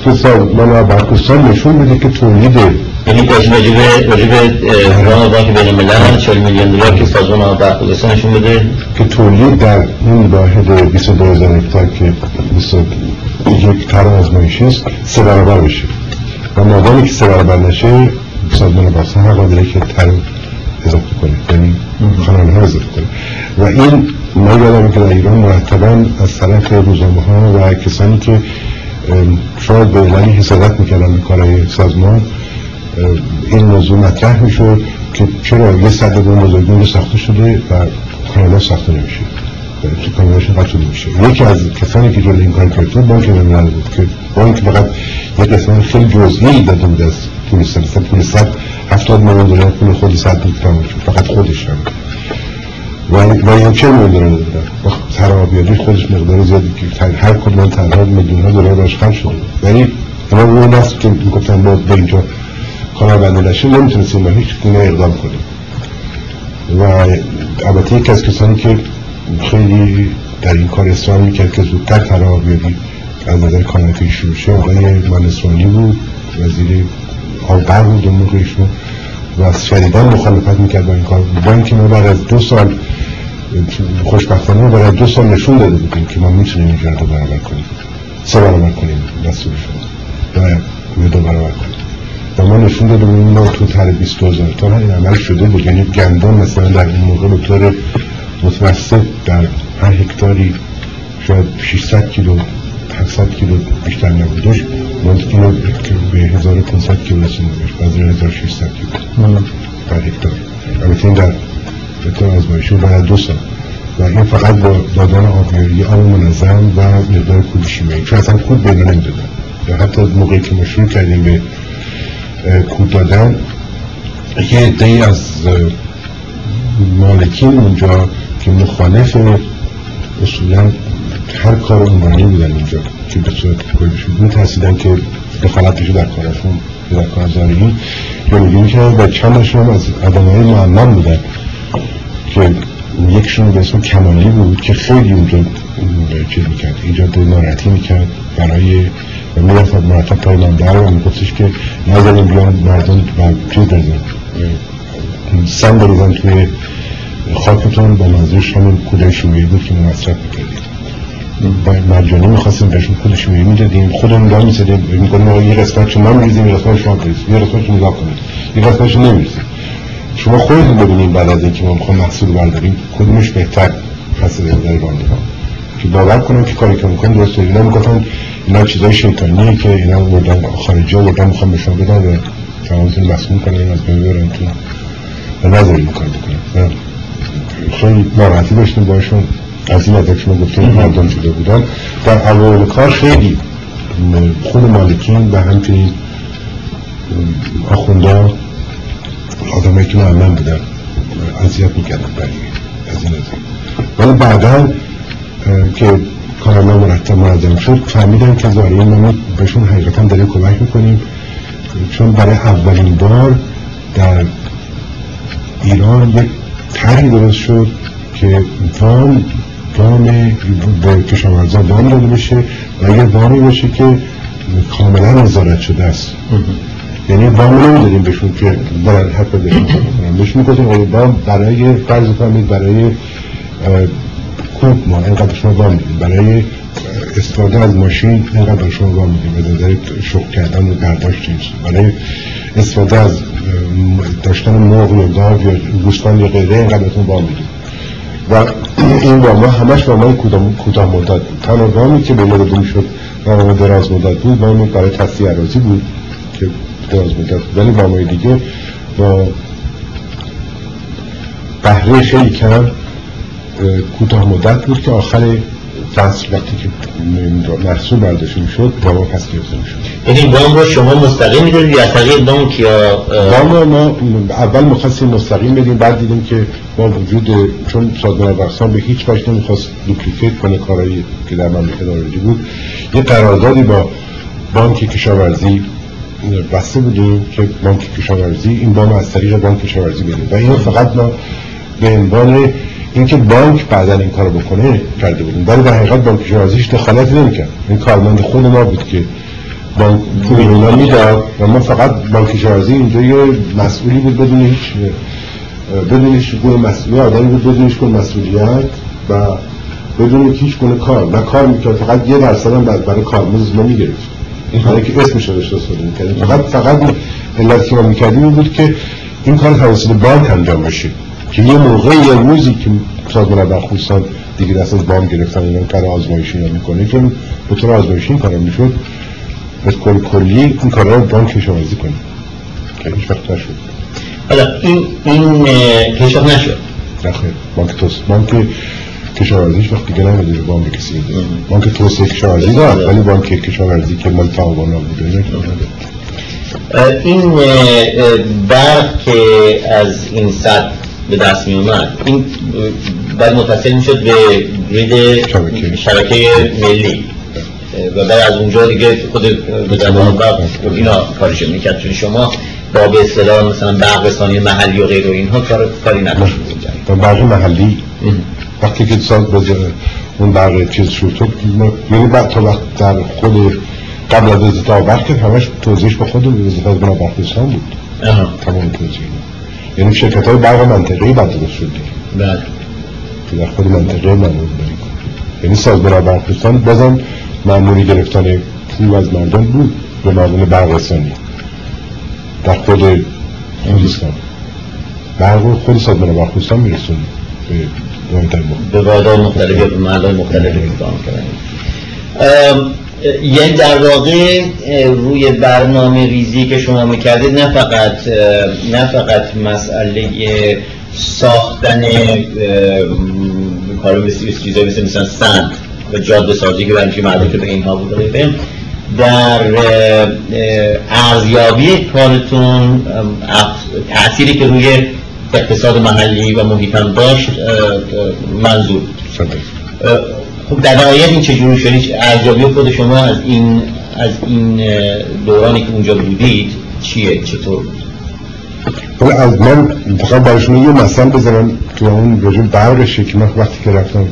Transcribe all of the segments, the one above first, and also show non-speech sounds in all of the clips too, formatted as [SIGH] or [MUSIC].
که سازمان آبرکستان نشون بده که تولید یعنی راجب راجب راه بانک بین الملل 40 میلیون دلار که سازمان آبرکستان نشون بده. که تولید در این واحد 22000 هکتار که یک تر آزمایشی است سه برابر بشه. و مادامی که سه برابر نشه سازمان باسا حق داره که تر اضافه کنه. یعنی خانه ها اضافه کنه. و این ما یادم که در ایران مرتبا از طرف روزنامه ها و کسانی که شاید به اعلانی حسادت می‌کردن به کارهای سازمان این موضوع مطرح می‌شد که چرا یه صد بون بزرگون ساخته شده و کانادا ساخته نمیشه. تو کانالش قطع نمیشه. یکی از کسانی که جلوی این کار کرد بانک ملل بود که بانک فقط یک قسمت خیلی جزئی داده بود از پول مثلا پول صد هفتاد میلیون دلار پول خود صد بود فقط خودش هم. و و این چه میلیون دلار دادن ترابیادی خودش مقدار زیادی که هر کدوم تنها میلیون ها دلار راش خرج شده ولی اینا اون است که می‌گفتن ما به اینجا کار بنده نشه نمی‌تونستیم به هیچ گونه اقدام کنیم. و البته یک از کسانی که خیلی در این کار اصرار می‌کرد که زودتر قرار بیادی از نظر کاناتی شروع شه آقای منصرانی بود وزیر آبر بود اون موقع ایشون و شدیدا مخالفت می‌کرد با این کار. با اینکه ما بعد از دو سال خوشبختانه از دو سال نشون داده بودیم که ما می‌تونیم اینجا رو برابر کنیم. سه برابر کنیم. دستور شما و دو برابر کنیم. و ما نشون داده بودیم ما تو تر 20 هزار تا این عمل شده بود. یعنی گندم مثلا در این موقع به طور متوسط در هر هکتاری شاید 600 کیلو 700 کیلو بیشتر نبودش ما اینو به 1500 کیلو رسیدیم. بهش بعضی 1600 کیلو در هکتار. البته در هکتار آزمایشی بعد دو سال. و این فقط با دادن آبیاری آب منظم و مقدار کود شیمیایی چون اصلا کود بین نمی‌دادن یا حتی موقعی که ما شروع کردیم به کود دادن یه عده از مالکین اونجا که مخالف اصولا هر کار عنوانی بودن اینجا که به صورت کلیشون میترسیدن که دخالتشو در کارشون در کار زارگی یا میگیم که و چندشون از آدم های معلم بودن. که یکشون به اسم کمالی بود که خیلی اونجا چیز می‌کرد ایجاد ناراحتی می‌کرد. برای می‌رفت مرتب پای من در و میگفتش که نظرین بیان مردم و چیز بزن سن بریزن توی خاکتون با منظورش همون کودای شیمیایی بود که مصرف می‌کردیم با مرجانی می‌خواستیم بهشون کود شیمیایی می‌دادیم. خودمون را می‌زدیم. می‌کنیم آقا یه قسمت شما میریزیم یه قسمت شما بریزیم یه قسمت شما کنید. یه قسمت شما نمیریزیم. شما خودتون ببینیم بعد از اینکه ما می‌خوام محصول برداریم. کدومش بهتر در نظر راندمان که باور کنم که کاری که می‌کنم درست اینا می‌گفتن اینا چیزای شیطانیه که اینا بردن خارجی ها بردن می‌خوام به شما بدن و تمامتون مسئول کنن از بین برن تو. و این کار بکنم خیلی ناراحتی داشتیم باشون. از این نظر که ما گفتیم مردم شده بودن. در اول کار خیلی خود مالکین و همچنین آخونده آدمایی که معلم بودن اذیت می‌کردن برای از این نظر. ولی بعدا که کارما مرتب منظم شد فهمیدن که زاری ما بهشون حقیقتا داره کمک می‌کنیم. چون برای اولین بار در ایران یک طرحی درست شد که وام وام به کشاورزان وام داده بشه و یه وامی باشه که کاملا نظارت شده است. یعنی وام نمی‌دادیم بهشون که [LAUGHS] برای حق بهشون کنن. بهشون می‌گفتیم وام برای فرض کنید برای کوب ما اینقدر شما وام میدیم. برای استفاده از ماشین اینقدر شما وام میدیم. به نظر شغل کردن و برداشت برای استفاده از داشتن مرغ یا گاو یا گوسفند یا غیره اینقدر بهتون وام میدیم. و این وام همش وام های کوتاه مدت بود. تنها وامی که به یاد شد وام دراز مدت بود وام برای تصدیه عراضی بود که دراز بود ولی وام های دیگه با بهره خیلی کم کوتاه مدت بود که آخر فصل وقتی که محصول برداشته می‌شد وام پس گرفته می‌شد یعنی وام رو شما مستقیم می‌دادید یا طریق بانک یا وام ما اول می‌خواستیم مستقیم بدیم بعد دیدیم که با وجود چون سازمان بخصان به هیچ وجه نمی‌خواست دوپلیکیت کنه کارایی که در مملکت آرادی بود یه قراردادی با بانک کشاورزی بسته بودیم که بانک کشاورزی این وام از طریق بانک کشاورزی بدیم و اینو فقط ما به عنوان اینکه بانک بعدا این کارو بکنه کرده بودیم. ولی در حقیقت بانک کشاورزیش دخالت نمی‌کرد. این کارمند خود ما بود که بانک پول اینا می‌داد و ما فقط بانک کشاورزی اینجا یه مسئولی بود بدون هیچ بدون هیچ گونه مسئولیت آدمی بود بدون هیچ گونه مسئولیت و بدون هیچ گونه کار. نه کار می‌کرد. فقط یه درصد هم برای کارمز ما می‌گرفت. این برای که اسمش رو داشته می‌کردیم. فقط فقط علت که ما می‌کردیم این بود که این کار توسط بانک انجام بشه. که یه موقع یه روزی که سازمان برخوستان دیگه دست از بام گرفتن اینا کار آزمایشی رو می‌کنه چون به طور آزمایشی این کارا می‌شد. به کل کلی این کارا رو بانک کشاورزی کنه. که هیچ وقت نشد. حالا این این کشف نشد. نخیر بانک توست. بانک کشاورزیش وقتی دیگه نمیده به بانک کسی بانک توسعه کشاورزی دارد ولی بانک کشاورزی که مال تعاون بوده این برق که از این سطح به دست می اومد این بعد متصل می شد به گرید شبکه. ملی. و بعد از اونجا دیگه خود به زمان برق اینا کارش می‌کرد. چون شما با به اصطلاح مثلا برق رسانی محلی و غیر و اینها کار کاری نداشت برق محلی. وقتی که سال بذاره اون برق چیز شد تو یعنی بعد تا وقت در خود قبل از آبرق که همش توضیحش به خود وزارت از بنا برقستان بود. تمام توضیح یعنی شرکت های برق منطقه‌ای بعد درست شد بله. که در خود منطقه معمول داری یعنی سازمان برقستان بازم معمولی گرفتن پول از مردم بود به معمول برقستانی در خود خوزستان برق خود سازمان برقستان میرسون به واحدهای مختلف به محلهای مختلف کار کردن. یعنی در واقع روی برنامه ریزی که شما می‌کردید نه فقط نه فقط مسئله ساختن کارو مثل چیزایی مثل مثلا سند و جاده سازی که برای که به اینها بود در ارزیابی کارتون تأثیری که روی اقتصاد محلی و محیطم داشت منظور خب در نهایت این چجوری شدید ارزیابی خود شما از این از این دورانی که اونجا بودید چیه؟ چطور بود؟ ولی از من فقط برای یه مثل بزنم تو اون رجل برقشه که من وقتی که رفتم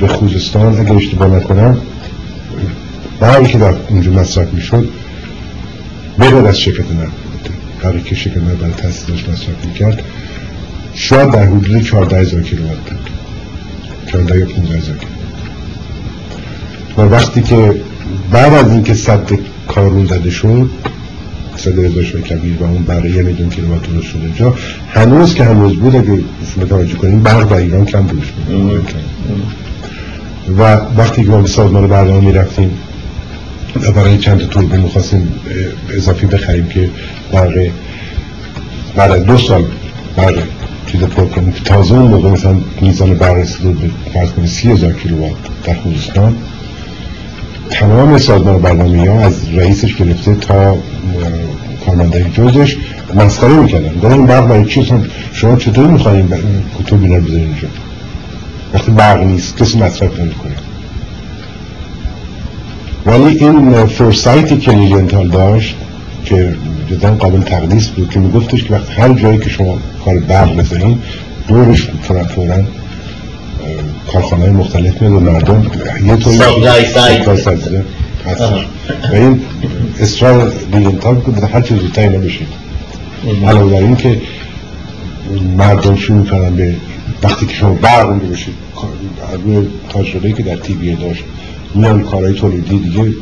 به خوزستان اگه اشتباه نکنم برقی که در اونجا مصرف می‌شد بغیر از شرکت نفت برقی که شرکت نفت برای تحصیلش مصرف می‌کرد. شاید در حدود 14 هزار کیلومتر. بود 14 یا 15 هزار و وقتی که بعد از اینکه صد کارون زده شد صد هزار کبیر و اون برای یه میلیون کیلومتر درست شده جا هنوز که هنوز بود اگه متوجه کنیم برق در ایران کم بودش. بود و وقتی که ما به سازمان برنامه می‌رفتیم و برای چند توربین می‌خواستیم اضافی بخریم که برق بعد دو سال برق چیز پر کنیم تازه اون موقع مثلا میزان برق رسیده به فرض کنید سی هزار کیلووات در خوزستان تمام سازمان برنامه ها از رئیسش گرفته تا کارمنده جزش مسخره می‌کردن. گفتن این برق برای چی؟ شما چطور می‌خواین کتب بینا رو بذارین اینجا؟ وقتی برق نیست کسی مصرف نمی‌کنه. ولی این فورسایتی که لیلینتال داشت که جدا قابل تقدیس بود که میگفتش که وقتی هر جایی که شما کار برق بزنین دورش فورا فورا کارخانه مختلف میاد و مردم یه طوری سازده و این اصرار لیلینتال بود هر چیز زودتر اینا بشید علاوه بر این که مردم شروع کردن به وقتی که شما برق اونجا بشید روی شده که در تیویه داشت میان کارهای تولیدی دیگه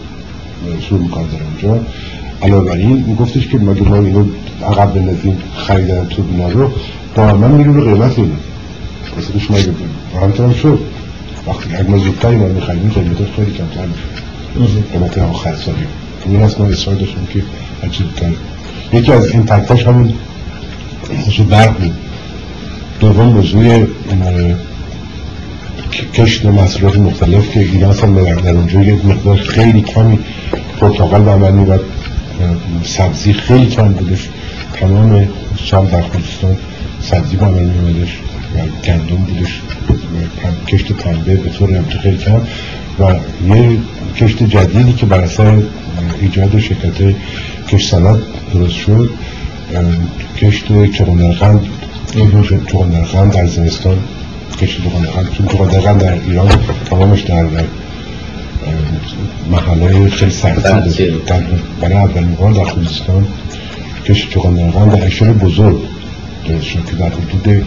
شروع می‌کنن در اونجا. علاوه بر این میگفتش که مگه ما اینو عقب بندازیم خریدن تو بینا رو؟ دائما میرون رو قیمت اینه مثلش نگه و همچنان شد. وقتی اگه ما زودتر اینا رو میخریدیم قیمتش خیلی کمتر میشه قیمت آخر سالی. این هست ما اصرار داشتیم که زودتر. یکی از این تکتاش همون موضوع برق بود. دوم موضوع کشت و محصولات مختلف که ایران هم در اونجا یه مقدار خیلی کمی پرتقال به عمل میباد سبزی خیلی کم بودش. تمام سال در خودستان سبزی به عمل میبادش و گندم بودش. کشت پنبه به طور خیلی کم. و یه کشت جدیدی که بر اثر ایجاد شرکت کشت سلات درست شد. کشت چغندرقند چغندرقند در زمستان کشت چغندرقند چون چغندرقند در ایران تمامش در محله خیلی سختی برای اولین بار در خوزستان کش چوغندرقان در اشتر بزرگ درست شد که در حدود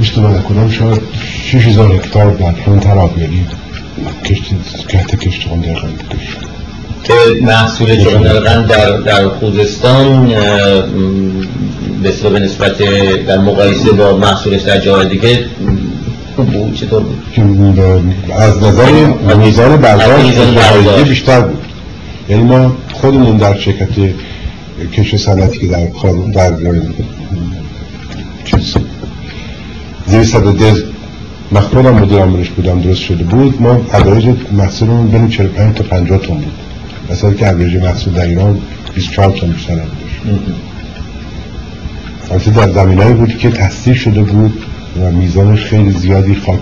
اشتباه نکنم شاید شیش هزار هکتار در همون ترابیری کشتی کهت کشت چوغندرقان شد که محصول چوغندرقان در, در خوزستان به نسبت در مقایسه با محصولش در جای دیگه بود چطور بود؟ از نظر میزان برداشت بیشتر بود. یعنی ما خودمون در شرکت کش صنعتی که در در چیز. زیر صد دز من خودم مدیر عاملش بودم درست شده بود. ما ادایج محصولمون بین 45 تا 50 تن بود. مثلا که ادایج محصول در ایران 24 تن بیشتر هم داشت در زمینه بود که تصدیح شده بود. و میزانش خیلی زیادی خاک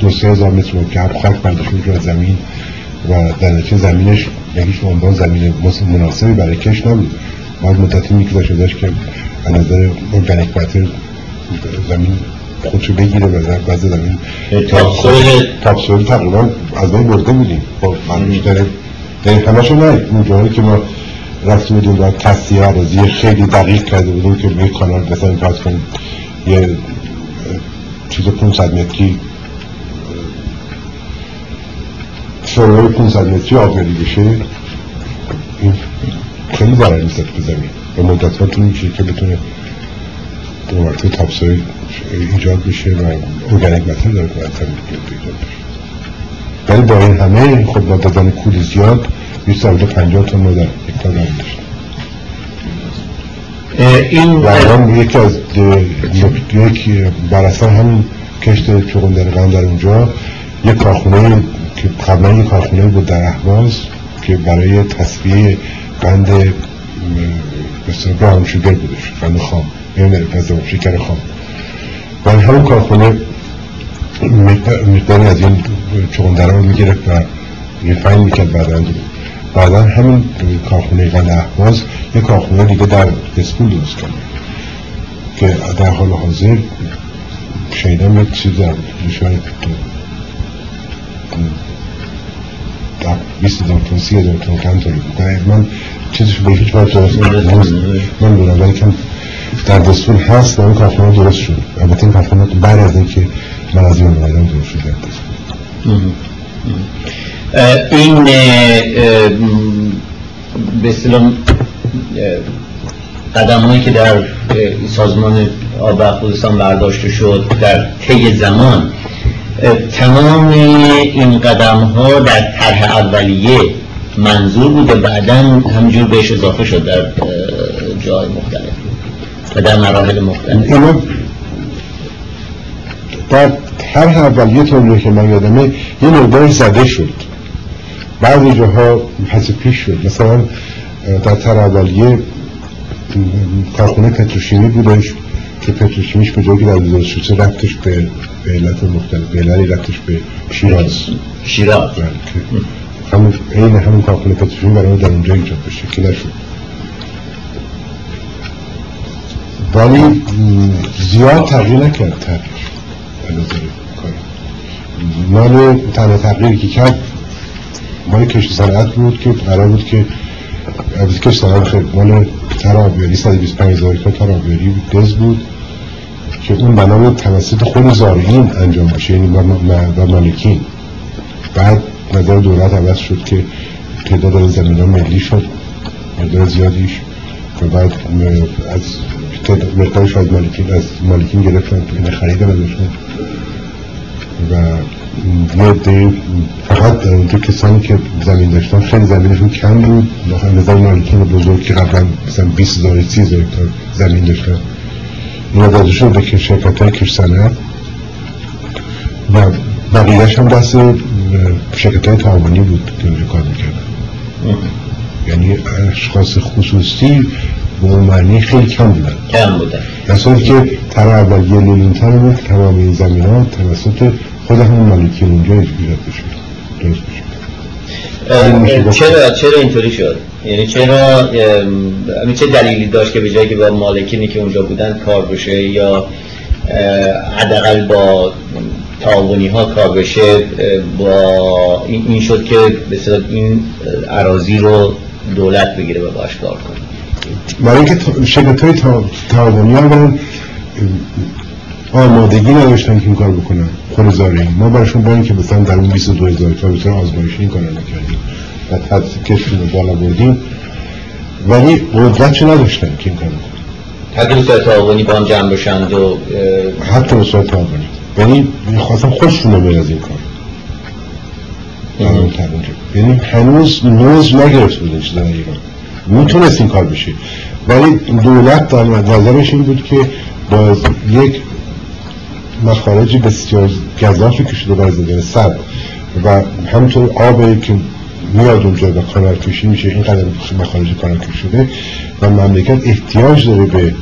دو سه هزار متر مکعب خاک برداشت از زمین و در نتیجه زمینش به هیچ عنوان زمین مناسبی برای کش نبود. بعد مدتی میگذشت داشت که از نظر ارگانیک متر زمین خودشو بگیره و بعض زمین تاپسویل تقریبا از بین برده بودیم. با من بیشتر یعنی همشو نه اون که ما رفته بودیم و تصیه عرضی خیلی دقیق کرده بودیم که به کانال مثلا فرض کنیم. یه چیز 500 متری سروای 500 متری آبیاری بشه این خیلی ضرر می‌زد به زمین. و مدت ها طول میشه که بتونه دو مرتبه تابسایی ایجاد بشه و ارگانیک متر داره که ایجاد بشه. ولی با این همه خب با دادن کول زیاد 250 تن رو در هکتار داشت این یکی از یکی بر اصلا همین کشت چوغن در در اونجا یک کارخونه که قبلا یک کارخونه بود در احواز که برای تصفیه قند مثل براون شوگر بودش قند خام یعنی شکر خام. و همون کارخونه مقداری از این چغندره رو می‌گرفت و ریفاین می‌کرد بعدا بعدا همین کارخونه قند احواز یک کارخونه دیگه در دسپول درست کرد که در حال حاضر شنیدم یک چیز در شاید در 20 هزار تون سی هزار تون کم تایی بود. من چیزش به هیچ وقت درست من بودم ولی کم در دستور هست و این کارخانه درست شد. البته این کارخانه بعد از اینکه من از این اومدم درست شد در این به قدم هایی که در سازمان آب خوزستان برداشته شد در طی زمان تمام این قدم ها در طرح اولیه منظور بوده بعدا همجور بهش اضافه شد در جای مختلف و در مراحل مختلف. در طرح اولیه طور که من یادمه یه مقدار زده شد. بعضی جاها پس پیش شد. مثلا در اولیه کارخونه پتروشیمی بودش که پتروشیمیش به جایی که در 2006 رفتش به به علت مختلف به علت رفتش به شیراز. شیراز. بله، همون این همون کارخونه پتروشیمی برای در اونجا ایجاد بشه که نشد. ولی زیاد تغییر نکرد تغییر به نظر مال تنها تغییری که کرد مال کشت صنعت بود که قرار بود که از کشت صنعت خیلی مال ترابیاری 125 هزار تا ترابیاری دز بود که اون بنا توسط خود زارگین انجام بشه یعنی و مالکین. بعد نظر دولت عوض شد که تعداد از زمین ها ملی شد مقدار زیادیش و بعد از مقدارش از مالکین از مالکین گرفتن این خرید ازشون. و یه فقط اونجا کسانی که زمین داشتن خیلی زمینشون کم بود. نظر مالکین بزرگ که قبلا مثلا 20 هزار 30 هزار زمین داشتن. شد به شرکت های کش صنعت. و بقیهش هم دست شرکت های تعاونی بود که اونجا کار می‌کردن. یعنی اشخاص خصوصی به اون معنی خیلی کم بودن. کم بودن. در که تر اولیه لیلینتر بود تمام این زمین ها توسط خود همون مالکی اونجا ایجاد بشه درست بشه چرا چرا اینطوری شد؟ یعنی چرا همین چه دلیلی داشت که به جایی که با مالکینی که اونجا بودن کار بشه یا حداقل با تعاونی ها کار بشه با این شد که به این عراضی رو دولت بگیره و باش کار کنه. برای اینکه شرکت های تعاونی ها آمادگی نداشتن که این کار بکنن. خود ما براشون با اینکه مثلا در اون 22 هزار تا بسیار آزمایشی این کار نکردیم و تدس کشون رو بالا بردیم. ولی قدرت نداشتن که این کار بکنن. حتی به صورت تعاونی با هم جمع بشند و حتی به صورت تعاونی یعنی خواستم خوششون رو از این کار. یعنی هنوز نوز نگرفت بود این در ایران. می‌تونست این کار بشه. ولی دولت در نظرش این بود که با یک مخارج بسیار گذافی که شده برای زندگی سب. و همینطور آبی که میاد اونجا و کانال کشی میشه این قدر مخارج کانال کشی شده. و مملکت احتیاج داره به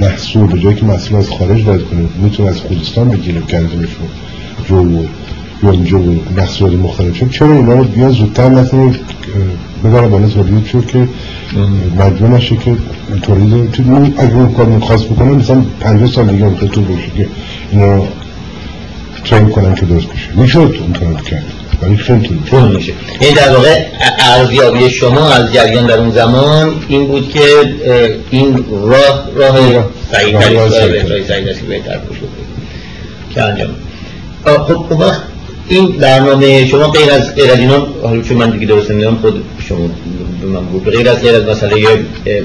محصول به جایی که محصول از خارج وارد کنه. می‌تونه از خوزستان بگیره گندمش رو جو و یونجو و محصول مختلف. چرا اینا رو بیا زودتر نتونه ببره بالا تولید شد که مجبور نشه که تولید تو اگر اون کار می‌خواست بکنه مثلا 50 سال دیگه می‌خواد طول بشه که اینا ترین کنن که درست بشه. می‌شد اون کرد. ولی خیلی میشه این در واقع ارزیابی شما از جریان در اون زمان این بود که این راه راه صحیح تری بهتر که انجام. خب خب این برنامه شما غیر از غیر از اینا حالا چون من دیگه درست نمی‌دونم خود شما به بود غیر از غیر از مسئله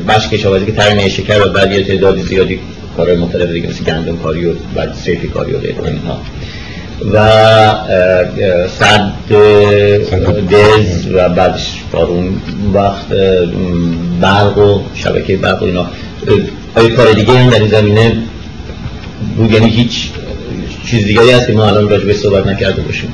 بش کشاورزی که تامین شکر و بعد یه تعداد زیادی کارهای مختلف دیگه مثل گندم کاری و بعد سیفی کاری و غیر اینها. و صد دز و بعدش اون وقت برق و شبکه برق و اینا. آیا کار دیگه هم در این زمینه بود یعنی هیچ چیز دیگری هست که ما الان راجع به صحبت نکرده باشیم.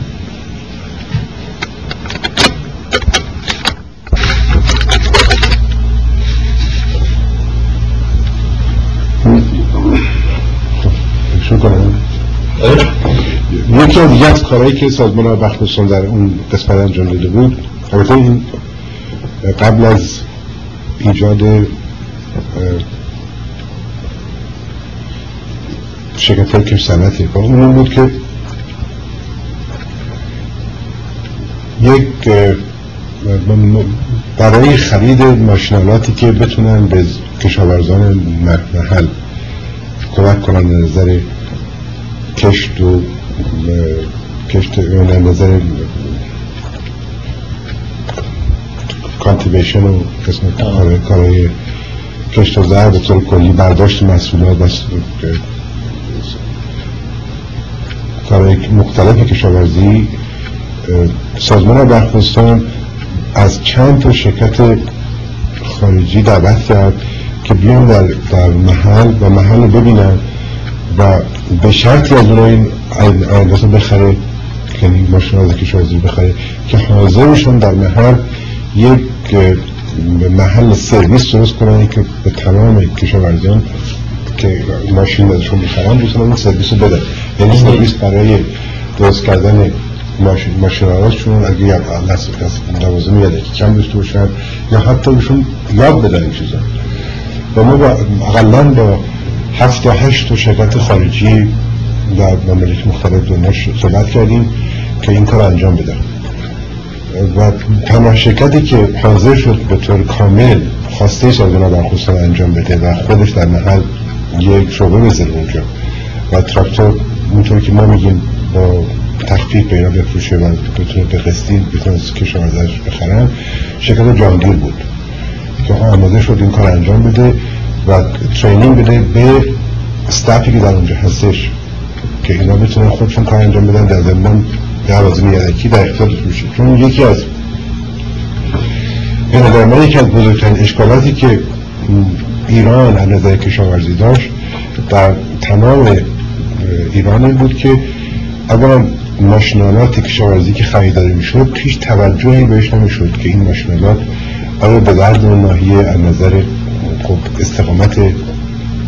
یکی از از کارهایی که سازمان وقت در اون قسمت انجام داده بود البته این قبل از ایجاد شرکت های کش صنعتی اون بود که یک برای خرید ماشینالاتی که بتونن به کشاورزان محل کمک کنن نظر کشت و کشت نظر کانتیویشن و قسمت کارهای کشت و زر به طور کلی برداشت مسئولات و کارهای مختلف کشاورزی سازمان برخواستان از چند تا شرکت خارجی دعوت کرد که بیان در, در محل و محل رو ببینن و به شرطی از اونها این آینده بخره یعنی ماشین از کشاورزی بخره که حاضرشون در محل یک محل سرویس درست کنن که به تمام کشاورزیان که ماشین ازشون می‌خرن بتونن این سرویس رو بدن. یعنی سرویس برای درست کردن ماشین ماشین اگه یک دست دوازه یاد که کم داشته باشن یا حتی بهشون یاد بدن این چیزا. و ما با با هفت تا هشت شرکت خارجی در مملکت مختلف دنیا صحبت کردیم که این کار انجام بدن و تنها شرکتی که حاضر شد به طور کامل خواسته سازمان برخواستان انجام بده و خودش در محل یک شعبه بذاره اونجا. و تراکتور اونطور که ما میگیم با تخفیف به اینا بفروشه و بتونه به قسطی بتونه از کشاورزش بخرن شرکت جانگیر بود. که آماده شد این کار انجام بده. و ترینینگ بده به استافی که در اونجا هستش که اینا بتونن خودشون کار انجام بدن در زمان لوازم یدکی در اختیارش میشه چون یکی از به نظر من یکی از بزرگترین اشکالاتی که ایران از نظر کشاورزی داشت در تمام ایران این بود که اولا ماشینالات کشاورزی که خریداری می‌شد هیچ توجهی بهش نمی‌شد که این ماشینالات آیا به درد اون ناحیه از نظر خب استقامت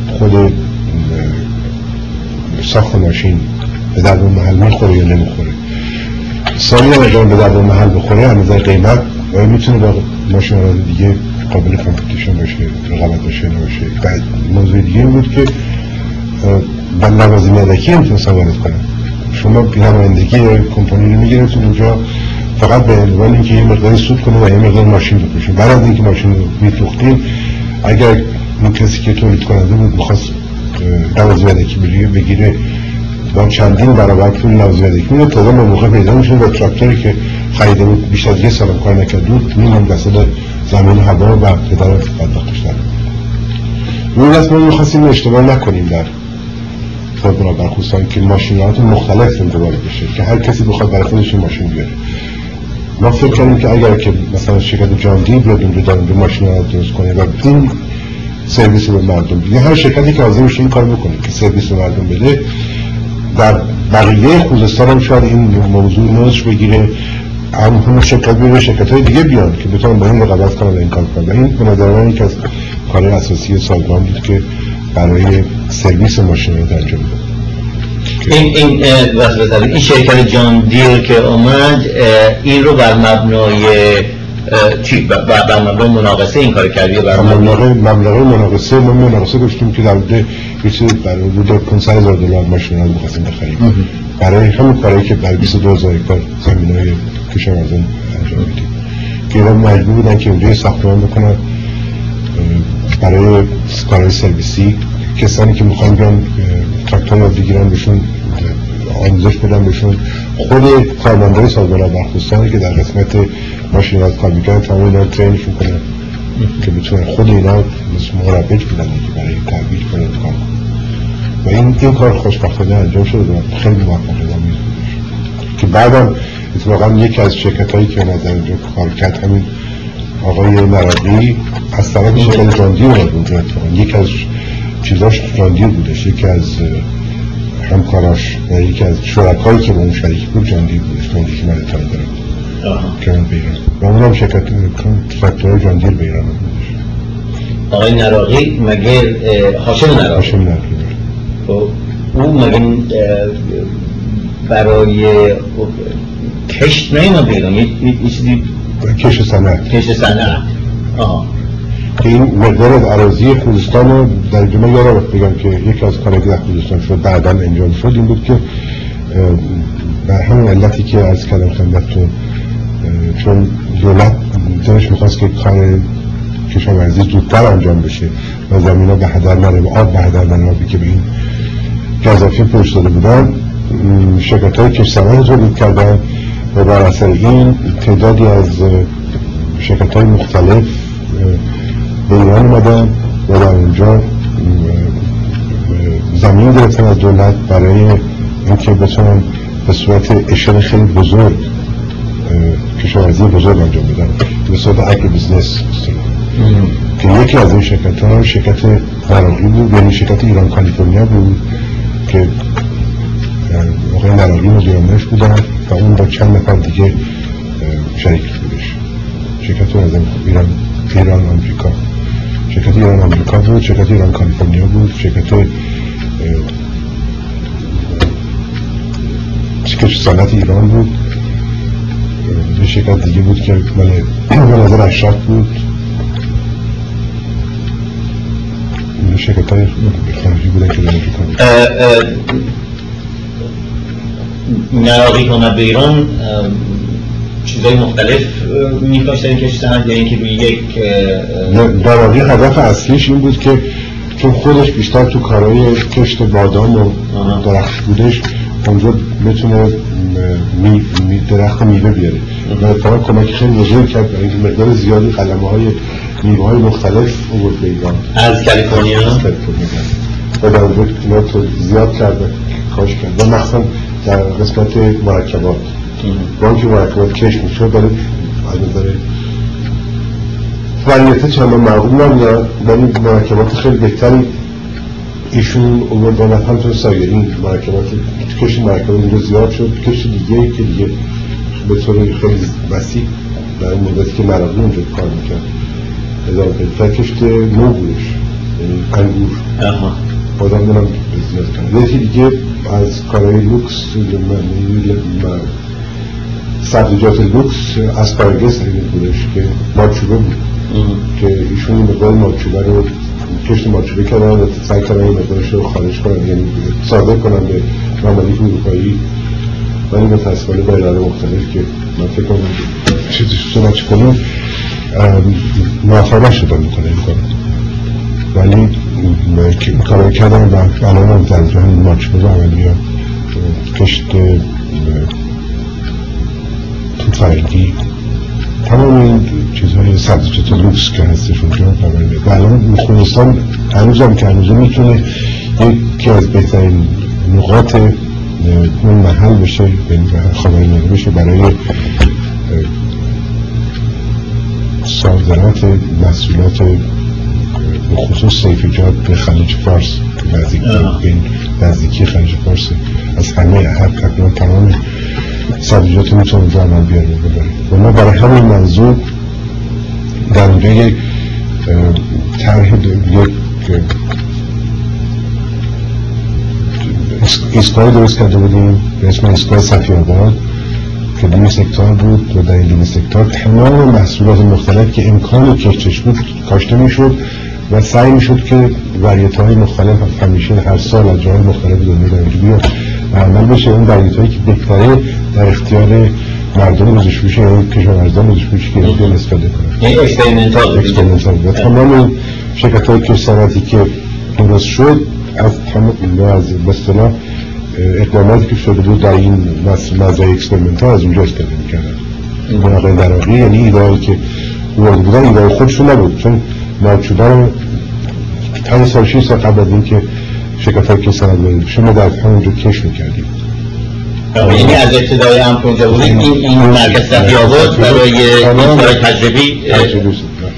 خود ساخت ماشین به درد محل می‌خوره یا نمی‌خوره؟ سالی اگر به درد محل بخوره از قیمت آیا می‌تونه با ماشینالات دیگه قابل competition باشه رقابت باشه نباشه. بعد موضوع دیگه بود که من لوازم یدکی هم تونستم وارد کنم شما نمایندگی کمپانی رو میگرفتون اونجا فقط به عنوان اینکه یه مقداری سود کنه و یه مقدار ماشین بپوشیم بعد از اینکه ماشین رو میفروختیم اگر اون کسی که تولید کننده بود می‌خواست لوازم یدکی بگیره با چندین برابر پول یدکی میره تازه به موقع پیدا میشه با تراکتوری که خریده بود بیش از یه سال کار نکرد بود میمون وسط زمین هوا و پدر بدبختش در روی دست ما می‌خواستیم اشتباه نکنیم در خود برخوستان که ماشینات مختلف انتبار بشه که هر کسی بخواد برای خودش ماشین بیاره. ما فکر کنیم که اگر که مثلا شرکت جان دی بیاد اونجا دارن به ماشین ها درست کنه و این سرویس به مردم بده هر شرکتی که حاضر این کار بکنه که سرویس به مردم بده در بقیه خوزستان هم شاید این موضوع نوش بگیره. هم همون شرکت بیره شرکت های دیگه بیان که بتونن با این رقابت کنن این کار کنن. و این به نظر من یک از کار اساسی سازمان بود که برای سرویس ماشین رو انجام این این این شرکت جان دیر که اومد این رو بر مبنای چی؟ بر مبنای مناقصه این کار کردی بر مبنای؟ مبلغ مناقصه ما مناقصه داشتیم که در حدود یه برای حدود 500 هزار دلار ماشین رو می‌خواستیم بخریم. برای همون کاری که برای 22 هزار اکتار زمینای کشاورزان انجام میدیم. که اینا مجبور بودن که اونجا ساختمان بکنن برای کارهای سرویسی. کسانی که می‌خوان بیان تراکتور رو بگیرن بهشون آموزش بدن بهشون. خود کارمندای سازمان برخوستانی که در قسمت ماشینات کار می‌کنن تمام اینا ترینشون کنن که بتونن خود اینا مربج بودن که برای تحویل کنن کار و این این کار خوشبختانه انجام شده و خیلی آمیز بودش که بعدم اتفاقا یکی از شرکت هایی که نظر اینجا کار کرد همین آقای نراقی از طرف شرکت جاندی اومد اونجا یکی از چیزاش جاندیر بودش یکی از همکاراش و یکی از شرکایی که با اون شریک بود جاندیر بودش جاندیر که من اطلاع دارم که من بیران و اون هم شرکت تراکتورهای جاندیر بیران بودش آقای نراقی مگه هاشم نراقی؟ هاشم نراقی. خب، او مگه برای کشت نیما بیران یه چیزی کش سنت کش سنت آها. که این مقدار عراضی خوزستان در جمعه یارا بگم که یکی از کاری که در خوزستان شد بعدا انجام شد این بود که بر همون علتی که از کلم خدمتتون چون دولت دلش می‌خواست که کار کشاورزی زودتر انجام بشه و زمین ها به هدر نره و آب به هدر نره که به این گذافی پشت داده بودن. شرکت های کشتران تولید کردن و بر اثر این تعدادی از شرکت های مختلف به ایران اومدن و در اونجا زمین گرفتن از دولت برای اینکه بتونن به صورت اشاره خیلی بزرگ کشاورزی بزرگ انجام بدن به صورت agribusiness که یکی از این شرکت ها شرکت نراقی بود یعنی شرکت ایران کالیفرنیا بود که آقای نراقی مدیرانش بودن و اون با چند نفر دیگه شریک بودش. شرکت از ایران ایران آمریکا. شرکت ایران آمریکا بود شرکت ایران کالیفرنیا بود شرکت شرکت صنعت ایران بود. یه شرکت دیگه بود که مال نظر اشراف بود. شرکت های خارجی بودن که نراقی اومد به ایران چیزای مختلف میکاشتن کشتن یا اینکه روی یک نراقی هدف اصلیش این بود که چون خودش بیشتر تو کارهای کشت بادام و درخت بودش اونجا بتونه می, می درخت میوه بیاره. و اتفاقا کمک خیلی بزرگ کرد برای مقدار زیادی قلمه های میوه های مختلف اوورد به ایران. از کالیفرنیا. از کالیفرنیا. و در اونجا زیاد کرده کاش کرد. و مخصوصا در قسمت مرکبات. بانک مرکبات کش میشه داره از نظر ولیت چند معقول نمیاد ولی مرکبات خیلی بهتری ایشون اومدن همطور سایرین مرکبات کش مرکبات اینجا زیاد شد. کش دیگه که دیگه به طور خیلی وسیع در این مدتی که مراقی اونجا کار می‌کرد. اضافه پیدا کشت نو بودش. یعنی انگور. آدم دارم زیاد کنم یکی دیگه از کارهای لوکس سبزیجات لوکس اسپارگس این بودش که مارچوبه بود. که ایشون این مقدار مارچوبه رو کشت مارچوبه کردن و سعی کردن این مقدارش رو خارج کنن یعنی صادر کنن به ممالک اروپایی. ولی متاسفانه با ارائه مختلف که من فکر کنم چیزی صحبت کنیم موفق نشدن می‌کنه این کار ولی کار کردم و الان هم در جهان ماچموز عملی ها کشت فرنگی تمام این چیزهای سبزیجات لوکس که هستش اونجا خبر و الان خوزستان هنوز هم که هنوز می‌تونه یکی از بهترین نقاط اون محل بشه خبری بشه برای صادرات محصولات خصوص سیفیجات به خلیج فارس نزدیکی نزدیکی خلیج فارس از همه هر تقریبا تمام سبزیجات می‌تونه اونجا عمل بیاره و ما برای همین منظور در اونجا یک طرح یک ایستگاه درست کرده بودیم به اسم ایستگاه صفی آباد که دیمی سکتار بود و در این دیمی سکتار. تمام محصولات مختلف که امکان کشتش بود کاشته می‌شد و سعی می‌شد که وریت های مختلف همیشه هر سال از جای مختلف دنیا در اینجا بیاد. و عمل بشه. اون وریت هایی که بهتره در اختیار مردم بشه یا کشاورزان بشه که بیان استفاده کنن. یعنی اکسپریمنتال و تمام این شرکت های کشتراتی که درست شد از تمام از بستنا اقداماتی که شده بود در این مزای اکسپریمنت ها از اونجا استفاده می‌کردن. این آقای دراقی یعنی ایدهایی که وارد بودن ایده خودشون نبود. چون نابچوبه رو پنج سال شیش سال قبل از اینکه شرکت های که سند وارد بشه ما در همونجا کش می‌کردیم یعنی از ابتدای هم کنجا بود این این مرکز صفی آباد برای این تجربی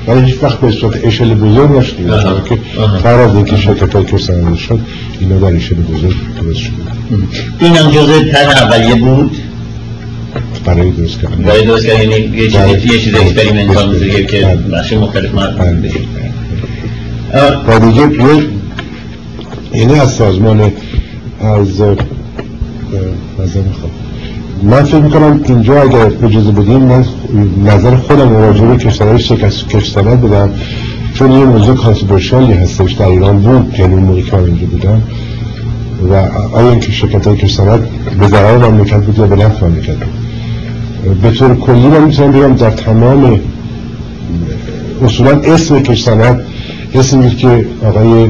ولی هیچ وقت به صورت اشل بزرگ نشدیم که فر از اینکه شرکت های سند شد اینا در اشل بزرگ درست شد این هم جزء تر اولیه بود برای درست کردن برای درست کردن یعنی یه چیز یه چیز experimental میشه که بخش مختلف مرد بشه و دیگه یه یعنی از سازمان از نظر خود. من فکر می‌کنم اینجا اگر اجازه بدیم من نظر خودم راجع به کشورهای شکست کشتنت بدم چون یه موضوع controversial ی هستش در ایران بود یعنی اون موقعی که من اینجا بودم. و آیا اینکه شرکت های کشتنت به ضرر مملکت بود یا به نفع مملکت به طور کلی من می‌تونم بگم در تمام اصولا اسم کشتنت اسمی که آقای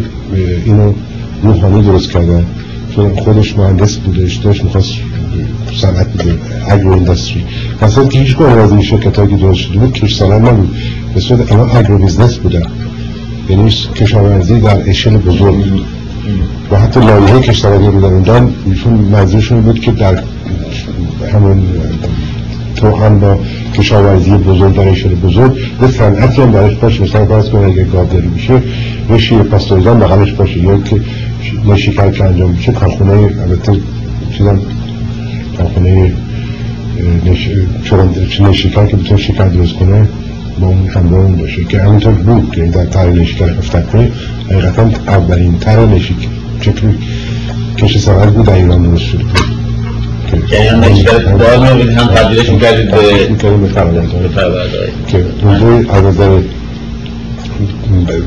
اینو روحانی درست کردن. چون خودش مهندس بودش داشت می‌خواست صنعت بده agro industry مثلا که هیچ کدوم از این شرکت هایی که درست شده بود کشت صنعت نبود. به صورت اینا agro business بودن. یعنی کشاورزی در اشل بزرگ. و حتی لایحه کشاورزی بودن. اونجا ایشون منظورشون بود که در همون تو هم با کشاورزی بزرگ در اشل بزرگ. به صنعتی هم درش باشه. مثلا فرض کنه اگه گاوداری میشه یه شیر پاستوریزان بغلش باشه. یا که یه شکر که انجام میشه کارخونه البته چیزم کارخونه نشکر که بتونه شکر درست کنه با اون همراه اون باشه. که همینطور بود که در تر نشکر کنه حقیقتا اولین تر نشکر چکر کش سرد بود در ایران درست شده بود یعنی هم نشکر دار می‌بینید هم تبدیلش می‌کردید به فربردهای که موضوع از نظر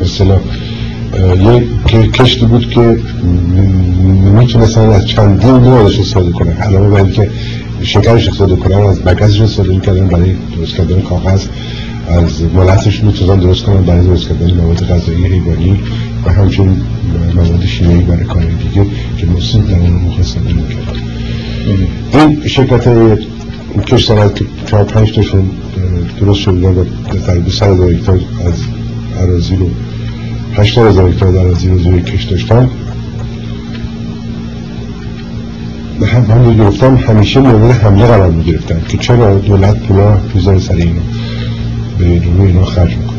مثلا یه کشتی بود که می‌تونستن از چندین نوعش استفاده کنن. علاوه بر اینکه شکرش استفاده کنن از مگزش استفاده می‌کردن برای درست کردن کاغذ از ملتش می‌تونن درست کنن برای درست کردن مواد غذایی حیوانی و همچنین مواد شیمیایی برای کار دیگه که مصیب در اون موقع استفاده می‌کردن. این شرکت سند که چهار پنج تاشون درست شده و تقریبا سر هکتار از عراضی رو هشتاد هزار هکتار در عراضی رو زیر کش داشتن هم هم گرفتم همیشه مورد حمله قرار می گرفتن که چرا دولت پولا می‌ذاره سر اینا به روی اینا خرج می‌کنه.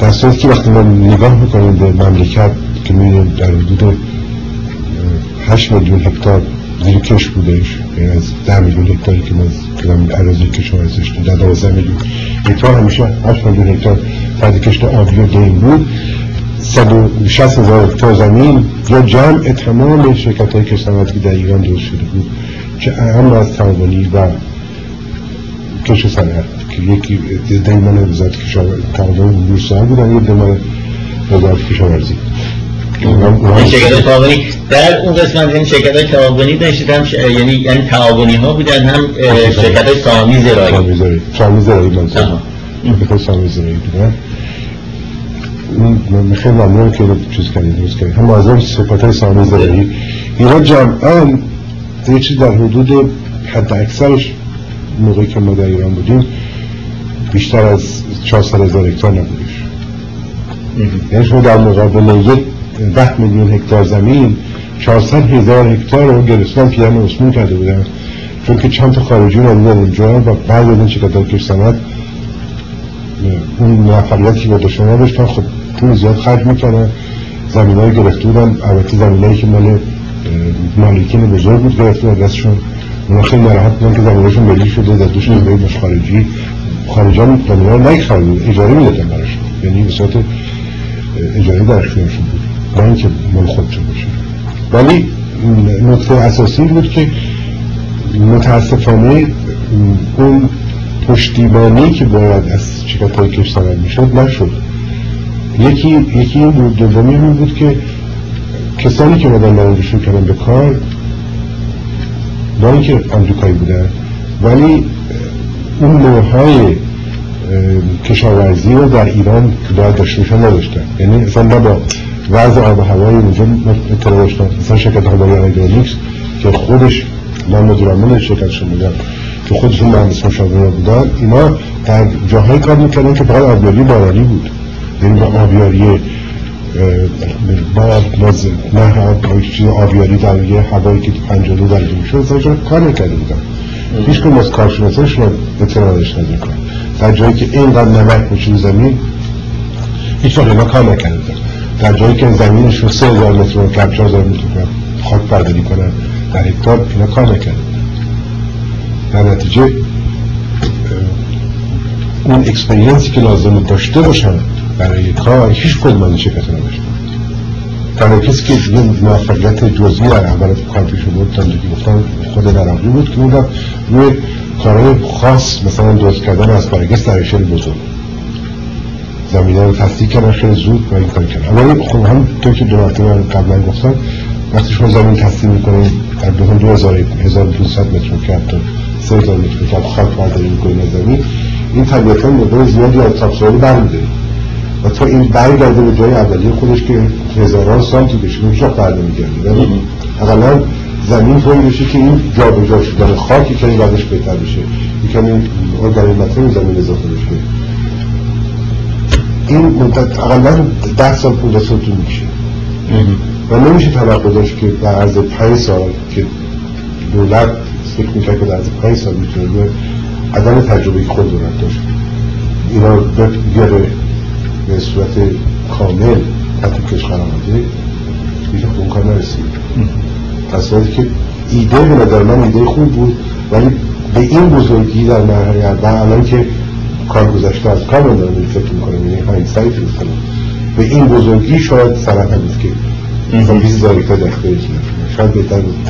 در صورتی که وقتی ما نگاه می‌کنیم به مملکت که می‌بینیم در حدود 8 میلیون هکتار زیر کش بودش یعنی از 10 میلیون هکتاری که ما از عراضی کشاورزی در 12 میلیون. هکتار همیشه 8 میلیون هکتار تحت کشت آبی و دین بود 160 هزار هکتار زمین یا جمع تمام شرکت های که در ایران درست شده بود که اهم از تعاونی و کش صنعت که یکی عده مال وزارت کشاورزی تعاون بورسا بودن یه عده مال وزارت کشاورزی. شرکت تعاونی در اون قسمت این شرکت تعاونی داشتید هم ش... یعنی یعنی تعاونی ها بودن هم شرکت سامی زرایی سامی زرایی سامی زرایی منظور شرکت سامی زرایی بودن من خیلی ممنون که چیز کردید درست کردید هم معظم صفات های سامی زرایی اینا جمعا یه چیز در حدود حد اکثرش موقعی که ما در ایران بودیم بیشتر از 400 هزار هکتار نبودش. یعنی شما در مقابل یک ده میلیون هکتار زمین 400 هزار هکتار رو گرستان پیرن اسمون کرده بودن. چون که چند تا خارجی رو اونجا و بعد از این شرکت کش سند اون موفقیتی که شما داشتن خب پول زیاد خرج می‌کنن زمین های گرفته بودن. البته زمین که مال مالکین بزرگ بود گرفته و دستشون اونا خیلی نراحت بودن که زمینهاشون ملی شده در دوش نمیده باش خارجی خارجان زمینه رو نگی اجاره می‌دادن براشون یعنی به صورت اجاره در اختیارشون بود. نه اینکه مال خودشون باشه. ولی نکته اساسی بود که متاسفانه اون پشتیبانی که باید از شرکت های کش سند می‌شد نشد. یکی یکی این بود دومی این بود که کسانی که مدن شروع کردن به کار با اینکه آمریکایی بودن. ولی اون نوعهای کشاورزی رو در ایران باید داشته نداشتن. یعنی اصلا نه با وضع آب و هوای اونجا اطلاع داشتن مثلا شرکت هوایی که خودش من مدیر عامل شرکتشون بودم که خودشون مهندس مشاوره بودن اینا در جاهای کار می‌کردن که فقط آبیاری بارانی بود. یعنی با آبیاری با نه آبیاری در یه هوایی که پنجاه درجه می‌شد اصلا کار نکرده بودن. هیچ کنم از کارشناسانشون اطلاع داشتن این کار در جایی که اینقدر نمک میشه زمین هیچ وقت اینا کار نکرده در جایی که زمینش رو سه هزار متر و کم هزار متر خاک برداری کنن در هکتار اینا کار نکرده در نتیجه اون اکسپریانسی که لازم داشته باشن برای کار هیچ کدوم از شرکت نداشتن تنها کسی که یه موفقیت جزئی در اول کار پیش بود تا که گفتم خود نراقی بود که اون روی کارهای خاص مثلا درست کردن از برگست در اشل بزرگ. زمینه رو تصدیق کردن خیلی زود و این کار کردن. اما خب هم تو که دو مرتبه قبلا گفتم وقتی شما زمین تصدیق می‌کنید در دو هزار هزار متر کرد تا سه هزار متر خاک برداری می‌کنید از زمین این طبیعتا مقدار زیادی از تابسواری برمیدارید و تا این برگرده به جای اولیه خودش که هزاران سال تو بشه هیچ برده میگرده ولی اقلا زمین طوری بشه که این جابجا شدن خاکی که این بعدش بهتر بشه یکم ارگانیک متر زمین اضافه بشه. این مدت اقلا ده سال پول سال تو میشه و نمیشه توقع داشت که در عرض پنج سال که دولت فکر می‌کرد که در پنج سال می‌تونه عدم تجربه خود دولت داشت اینا بیاره به صورت کامل تحت کش بده هیچ اون کار نرسید. تصویری که ایده به نظر من ایده خوب بود ولی به این بزرگی در مرحله اول الان که کار گذشته از کار دارم فکر می‌کنم یعنی های سایت می‌کنم به این بزرگی شاید سرعت هم که مثلا 20 هزار هکتار اختیارش شاید بهتر بود.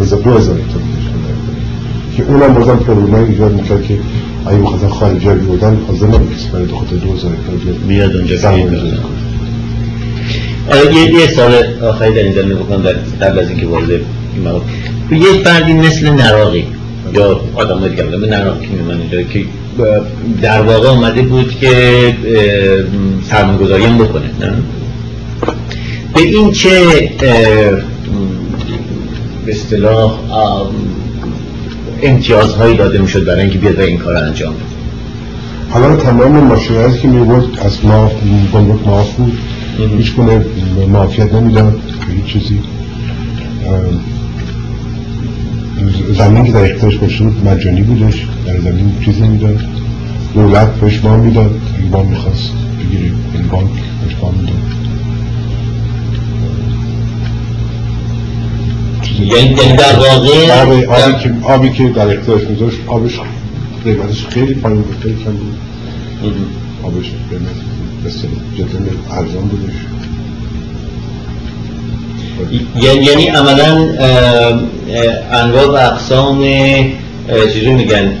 مثلا دو هزار هکتار. که اونم بازم پروبلم ایجاد می‌کرد که اگه بخواستن خارجی ها بیودن حاضر نمیکسی برای دو خاطر دو هزار بیاد. اونجا آره یه یه سال آخری در این زمینه بکنم در قبل از اینکه وارد یک فردی مثل نراقی یا آدم دیگه به نراقی من که در واقع اومده بود که سرمایه‌گذاری هم بکنه نه؟ به این چه به اصطلاح امتیازهایی داده می‌شد برای اینکه بیاد این کار انجام بده. حالا تمام ماشینهایی که می‌برد از ما گمرک معاف بود هیچ کنه معافیت نمی‌داد هیچ چیزی. زمین که در اختیارش باشه بود مجانی بودش در زمین چیزی نمی‌داد. دولت بهش وام می‌داد این وام می‌خواست بگیری این بانک بهش وام می‌داد. یعنی در واقع آبی, آبی, که آبی که در اختیارش میذاشت آبش قیمتش خیلی پایین بود خیلی کم بود. آبش قیمت مثل جتن ارزان بودش. یعنی عملا انواع و اقسام چیزی میگن؟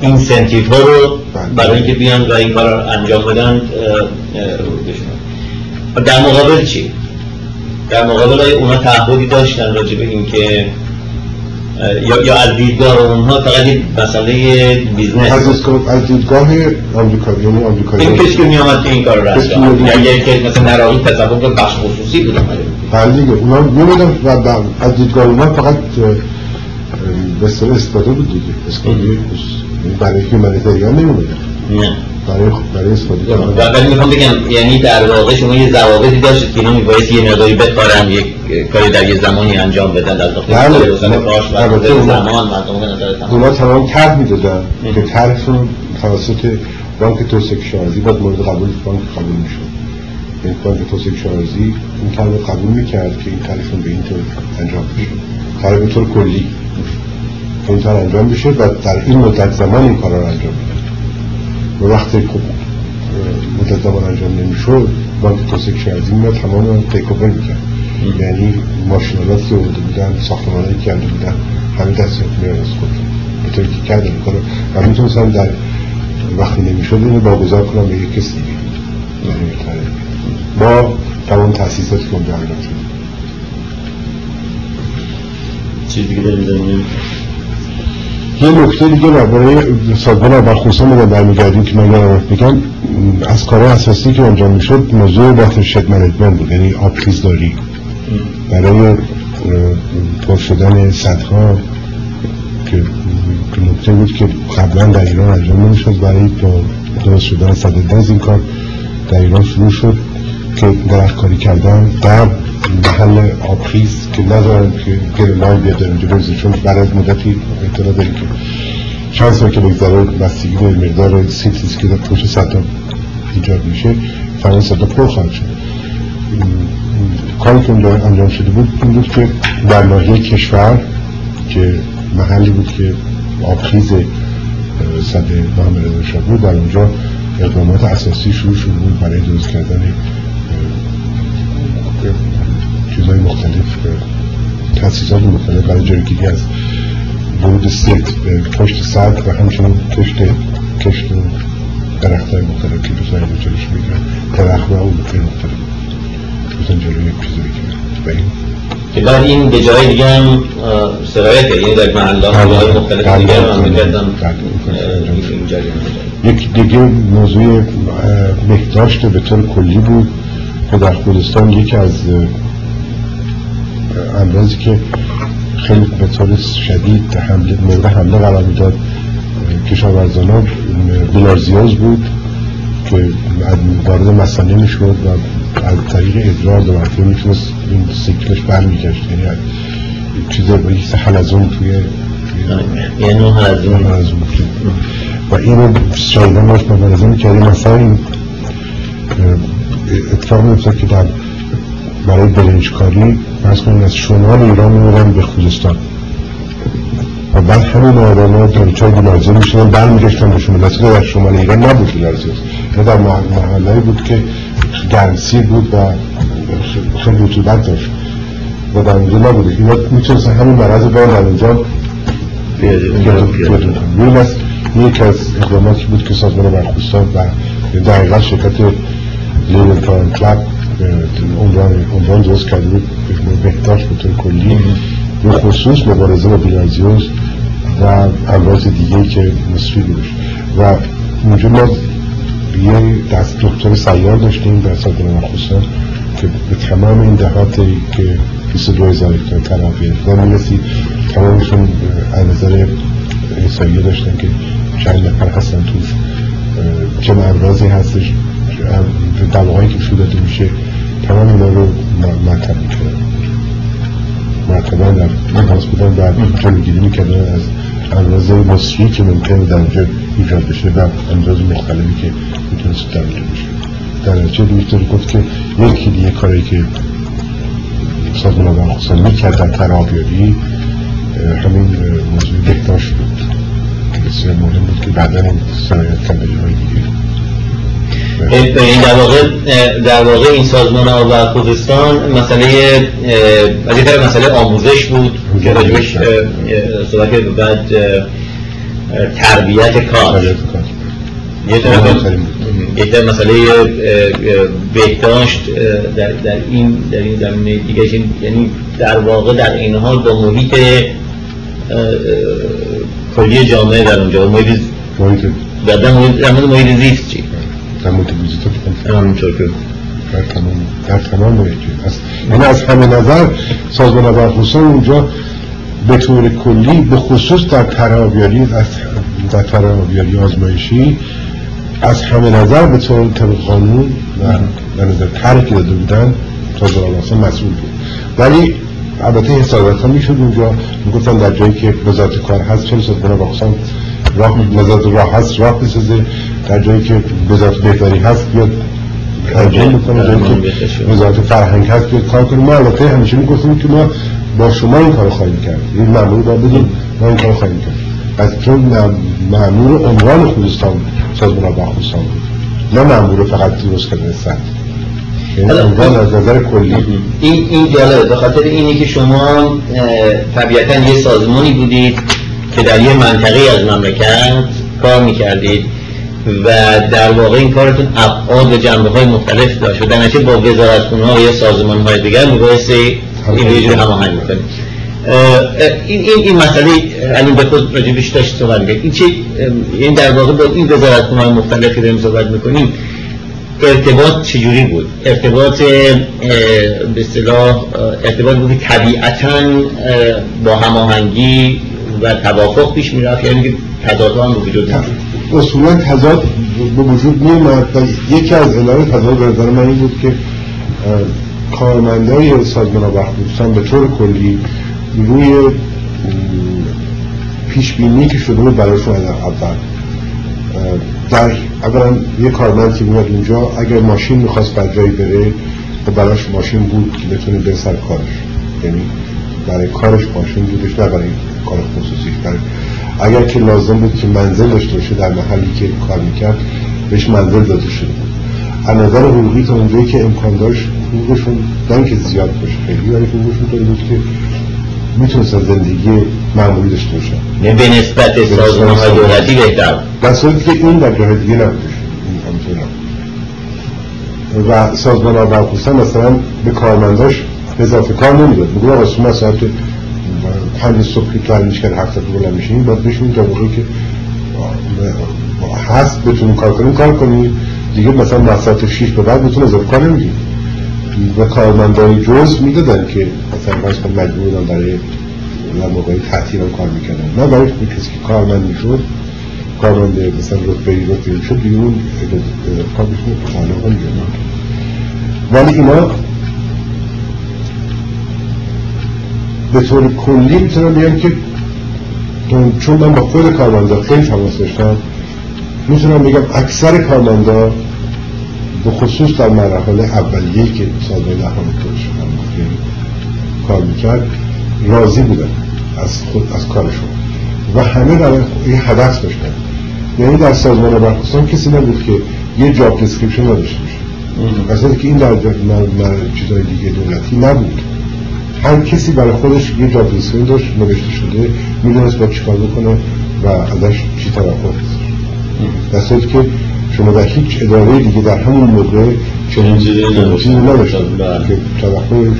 اینسنتیف ها رو برای اینکه بیان و این کار انجام بدن در مقابل چی؟ در مقابل اونا تعهدی داشتن راجع به اینکه یا یا از دیدگاه اونها فقط این مسئله business؟ از از دیدگاه آمریکا یعنی آمریکایی. این کسی که میومد که این کار رو رسم یا یعنی که مثلا نراقی تصور که بخش خصوصی بود. بله دیگه اونا میومدن و از دیدگاه اونا فقط به استفاده بود دیگه. استفاده برای humanitarian نمیومدن نه. برای برای استفاده ولی می‌خوام بگم یعنی در واقع شما یه ضوابطی داشتید که اینا میبایست یه مقداری بکارن یک کاری در یه زمانی انجام بدن در داخل بله. زمان مردم اونا تمام طرح می‌دادن که طرحشون توسط بانک توسعه کشاورزی بعد مورد قبول بانک قبول می‌شد. این بانک توسعه کشاورزی این طرح قبول می‌کرد که این طرحشون به این طور انجام بشه. طرح به طور کلی. این طرح انجام بشه و در این مدت زمان این کارا رو انجام بده. و وقتی خب مدت زمان انجام نمی‌شد. بانک توسعه کشاورزی میاد تمام تیک اوور می‌کرد یعنی ماشینالات که آورده بودن ساختمانایی که کرده بودن همه دست میاد از خود. به طوری که کردن کارو. و می‌تونستم در وقتی نمی‌شد اینو باگذار کنم به یک کسی دیگه. با تمام تاسیساتی که اونجا انجام شد. دیگه داریم یه نکته دیگه برای سازمان برخوستان رو برمیگردیم که من یادم بگم از کارهای اساسی که انجام می‌شد موضوع وقت شد منیجمنت بود یعنی آبخیزداری برای پر شدن صدها که نکته بود که قبلا در ایران انجام نمی‌شد. برای درست شدن صد این کار در ایران شروع شد که درخت کاری کردن در محل آبخیز که نذارن که گرمای بیاد اینجا بریزه چون بعد از مدتی اطلاع داریم که چند سال که بگذره بستگی به مقدار سیتیز که در پشت صدا ایجاد میشه فران صدا پر خواهد شد. کاری که اونجا انجام شده بود این بود که در ناحیه کشور که محلی بود که آبخیز صده محمد رضا بود در اونجا اقدامات اساسی شروع شده بود برای درست کردن چیزهای مختلف تاسیسات مختلف برای جایگیری از ورود سیت به پشت سد و همچنین کشت کشت درخت های مختلف که دوستان رو جلوش میگن درخت و مختلف. مثلا جلوی یک چیزی بگیرن که بعد این به جای دیگه هم سرایت یعنی در محله های مختلف دیگه هم یک دیگه موضوع بهداشت به طور کلی بود. که در خودستان یکی از امراضی که خیلی به طور شدید حمله مورد حمله قرار می‌داد. کشاورزان ها بلارزیاز بود که وارد مسئله می‌شد و از طریق ادرار دو مرتبه می‌تونست این سیکلش برمیگشت. یعنی چیز یک حلزون توی یه نوع حلزون. و اینو شایدان باش مبارزه می‌کرد مثلا این اتفاق میفتد که در برای برنجکاری کنید از شمال ایران می‌برن به خوزستان. و بعد همین آدم ها دانچای بیلارزی می‌شدن برمیگشتن به شمال که در شمال ایران نبود بیلارزی یا در محله بود که گرمسی بود و خیلی رطوبت داشت. و در اونجا نبوده اینا می‌تونستن همین مرض با در اونجا بیرون از یکی از اقداماتی بود که سازمان برخوستان و دقیقا شرکت لیبر کارن کلب عنوان درست کرده بود. بهداشت به طور کلی. به خصوص مبارزه با بیلارزیوز و امراض دیگه که مصری بودش. و اونجا ما یه دست دکتر سیار داشتیم در سازمان مخصوصا که به تمام این دهاتی که 22 هزار هکتار تراپی اقدام می‌رسید تمامشون از نظر احساییه داشتن که چند نفر هستن توش چه امراضی هستش. دواهایی که شو میشه تمام اینا رو مرتب می‌کردن مرتبا در تماس بودن و جلوگیری می‌کردن از امراض مصری که ممکنه در اونجا ایجاد بشه و امراض مختلفی که می‌تونست در اونجا بشه. در نتیجه دویتر گفت که یکی دیگه کاری که سازمان آبان خصوصا می‌کرد در ترابیاری همین موضوع بهداشت بود. بسیار مهم بود که بعدا این سرایت کرده جای دیگه این در واقع در واقع این سازمان آب و خوزستان مسئله از این طرف مسئله آموزش بود. که راجبش صحبت بعد تربیت کار. یک مسئله بهداشت در, در این در این زمینه دیگه یعنی در واقع در این حال با محیط کلی جامعه در اونجا. محیط محیط. در مورد محیط زیست چی؟ در محیط زیست همینطور که در تمام در تمام محیط یعنی از همه نظر سازمان ابرخصوصا اونجا به طور کلی به خصوص در ترابیاری در ترابیاری آزمایشی از همه نظر به طور طبق قانون و به نظر ترک داده بودن سازمان مسئول بود. ولی البته حسابت ها می‌شد اونجا. می‌گفتن در جایی که وزارت کار هست چه سازمان باقصان راه وزارت راه هست راه بسازه در جایی که وزارت بهداری هست بیاد ترجمه می‌کنه جایی که وزارت فرهنگ هست بیاد کار کنه. ما البته همیشه می‌گفتیم که ما با شما این کار خواهیم کرد. این معمول باید بدون ما این کار خواهیم کرد. از چون معمول عنوان خوزستان سازمان با خوزستان بود. نه معمول فقط درست کردن سطح یعنی از نظر کلی. این این جالبه. به خاطر اینی که شما طبیعتا یه سازمانی بودید. که در یه منطقه از مملکت کار می‌کردید و در واقع این کارتون ابعاد و جنبه های مختلف داشت و در نتیجه با وزارت ها یا سازمان های دیگر میبایستی این جور هماهنگ می‌کنید این این این مسئله الان به خود راجبش داشت صحبت این چه این در واقع با این وزارت های مختلف که داریم صحبت می‌کنیم ارتباط چجوری بود؟ ارتباط به اصطلاح ارتباط بود طبیعتا با هماهنگی و توافق پیش می‌رفت یعنی که تضاد هم به وجود نمیاد اصولا تضاد به وجود میومد و یکی از علل تضاد به نظر من این بود که کارمندای سازمان آبخصوصا به طور کلی روی پیش بینی که شده بود برایشون از اول در اولا یه کارمند که میاد اونجا اگر ماشین می‌خواست بر جایی بره خب براش ماشین بود که بتونه به سر کارش. یعنی برای کارش ماشین بودش نه برای کار خصوصیش برای اگر که لازم بود که منزل داشته باشه در محلی که کار می‌کرد بهش منزل داده شده بود. از نظر حقوقی تا اونجایی که امکان داشت حقوقشون نه که زیاد باشه. خیلی ولی حقوقشون طوری بود که می‌تونستن زندگی معمولی داشته باشن. نه به نسبت سازمان. های دولتی بهتر. در صورتی که این در جای دیگه نبودش و سازمان ها برخوستن مثلا به کارمنداش اضافه کار نمی‌داد. میگو آقا شما ساعت پنج صبح که تعلیمش کرد هفته که بلند میشین باید بشین تا موقعی که هست بتونیم کار کنیم کار کنیم. دیگه مثلا ساعت شیش به بعد بتون اضافه کار نمیدیم و کارمندای جز می‌دادن که مثلا باز کن بودن برای موقعی تعطیل کار می‌کردن. نه برای کسی که کارمند می‌شد کارمند مثلا رتبه رتبه شد دیگه اون کار ولی اینا به طور کلی می‌تونم بگم که چون من با خود کارمندا خیلی تماس داشتم می‌تونم بگم اکثر کارمندا به خصوص در مراحل اولیه که سازمان اهرام شدن کار می‌کرد راضی بودن از خود از کارشون و همه در یه هدف داشتن. یعنی در سازمان برخواستان کسی نبود که یه جاب دسکریپشن نداشته باشه. اصلا که این در چیزای دیگه دولتی نبود. هر کسی برای خودش یه جاب داشت نوشته شده می‌دونست با چیکار بکنه و ازش چی توقع در که شما در هیچ اداره دیگه در همون موقع چنین چیزی نداشتن که توقع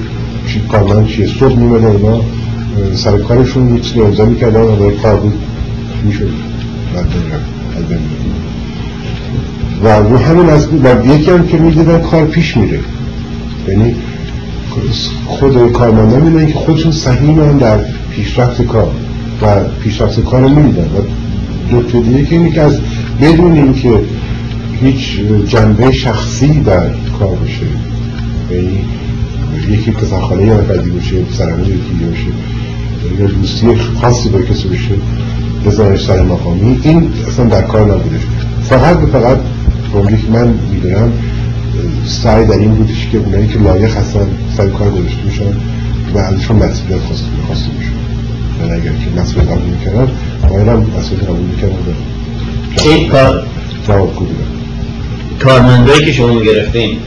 چی کارمند چیه صبح میمده اونا سر کارشون یه چیزی امضا می‌کردن و برای کار بود می‌شد. و رو همین از و یکی هم که می‌دیدن کار پیش میره. یعنی خود کارمندان میدن که خودشون صحیح در پیشرفت کار و پیشرفت کار رو میدن و دو دیگه که اینه که از بدون اینکه هیچ جنبه شخصی در کار بشه یعنی یکی پسرخانه یا نفردی باشه سرمون یکی باشه. یا دوستی خاصی با کسی بشه بزنش سر مقامی. این اصلا در کار نبودش. فقط به فقط که من می‌دونم سعی در این بودش که اونایی که لایق هستن سر کار گذاشته میشن و ازشون مسئولیت خواسته میشن یعنی اگر که مسئولیت قبول می‌کردن باید هم مسئولیت قبول می‌کردن. این کار جواب کارمندایی که شما گرفتین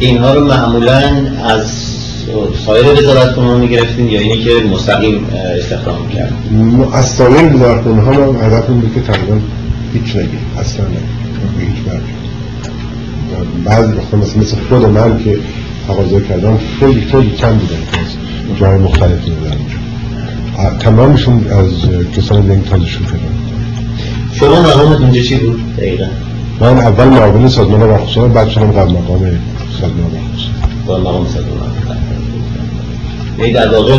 اینها رو معمولا از سایر وزارت کنها می‌گرفتین یا اینی که مستقیم استخدام کرد از سایر وزارت کنها ما هدف بود که تقریبا هیچ نگیم اصلا نه هیچ بعضی وقتا مثل, مثل خود من که تقاضا کردم خیلی خیلی کم بودن. از جای مختلفی بودن. تمامشون از کسان لنگ تازشون کردن. شما مقامت اونجا چی بود؟ دقیقا؟ من اول معاون سازمان وقت بعد شدم قبل مقام سازمان وقت قبل مقام سازمان وقت یعنی در واقع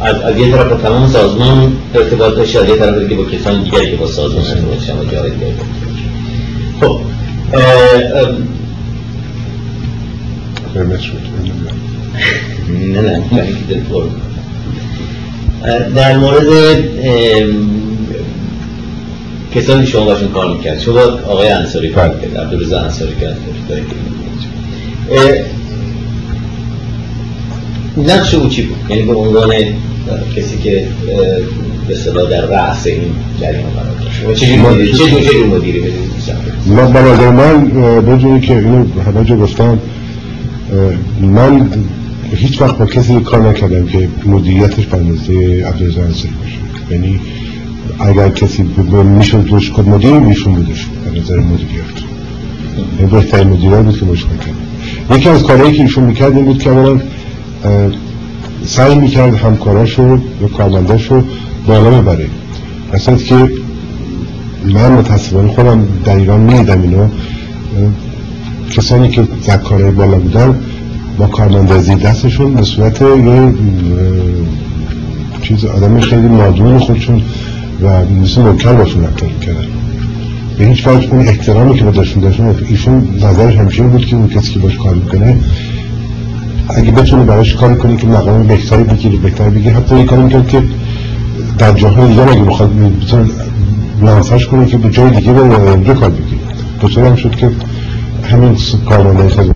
از, از یه طرف تمام سازمان ارتباط داشته از یه طرف دیگه با کسان دیگری که با سازمان ارتباط و جای دیگری خب نه نه در مورد کسانی شما باشون کار می‌کرد شما آقای انصاری کار کرد عبدالرزا انصاری کرد. نقش او چی بود؟ یعنی به عنوان کسی که به صدا در رأس این جریان قرار داشت. چه جور مدیری من به نظر من بجوری که اینو همه جا گفتم من هیچ وقت با کسی کار نکردم که مدیریتش به اندازه عبدالرزا انصاری باشه. یعنی اگر کسی می‌شد روش کد مدیر میشون بودش به نظر مدیریت. یعنی بهترین مدیریت بود که مشکل کرد یکی از کارهایی که ایشون می‌کرد این بود که اولا سعی می‌کرد همکاراشو یا کارمنداشو بالا ببره. اصلا که من متاسفانه خودم در ایران میدم اینو. کسانی که زکاره بالا بودن با کارمندازی دستشون به صورت یه چیز آدم خیلی مادون خودشون و مثل نوکر باشون رفتار کردن. به هیچ وجه اون احترامی که داشتون داشتن ایشون نظرش همیشه بود که اون کسی که باش کار می‌کنه اگه بتونه براش کار کنی که مقام بهتری بگیری بهتر بگیری حتی یه کاری می‌کنه که در جاهای دیگه اگه بخواد لانساش کنه که به جای دیگه به اونجا کار بگیری بطور هم شد که همین کارمانده خیلی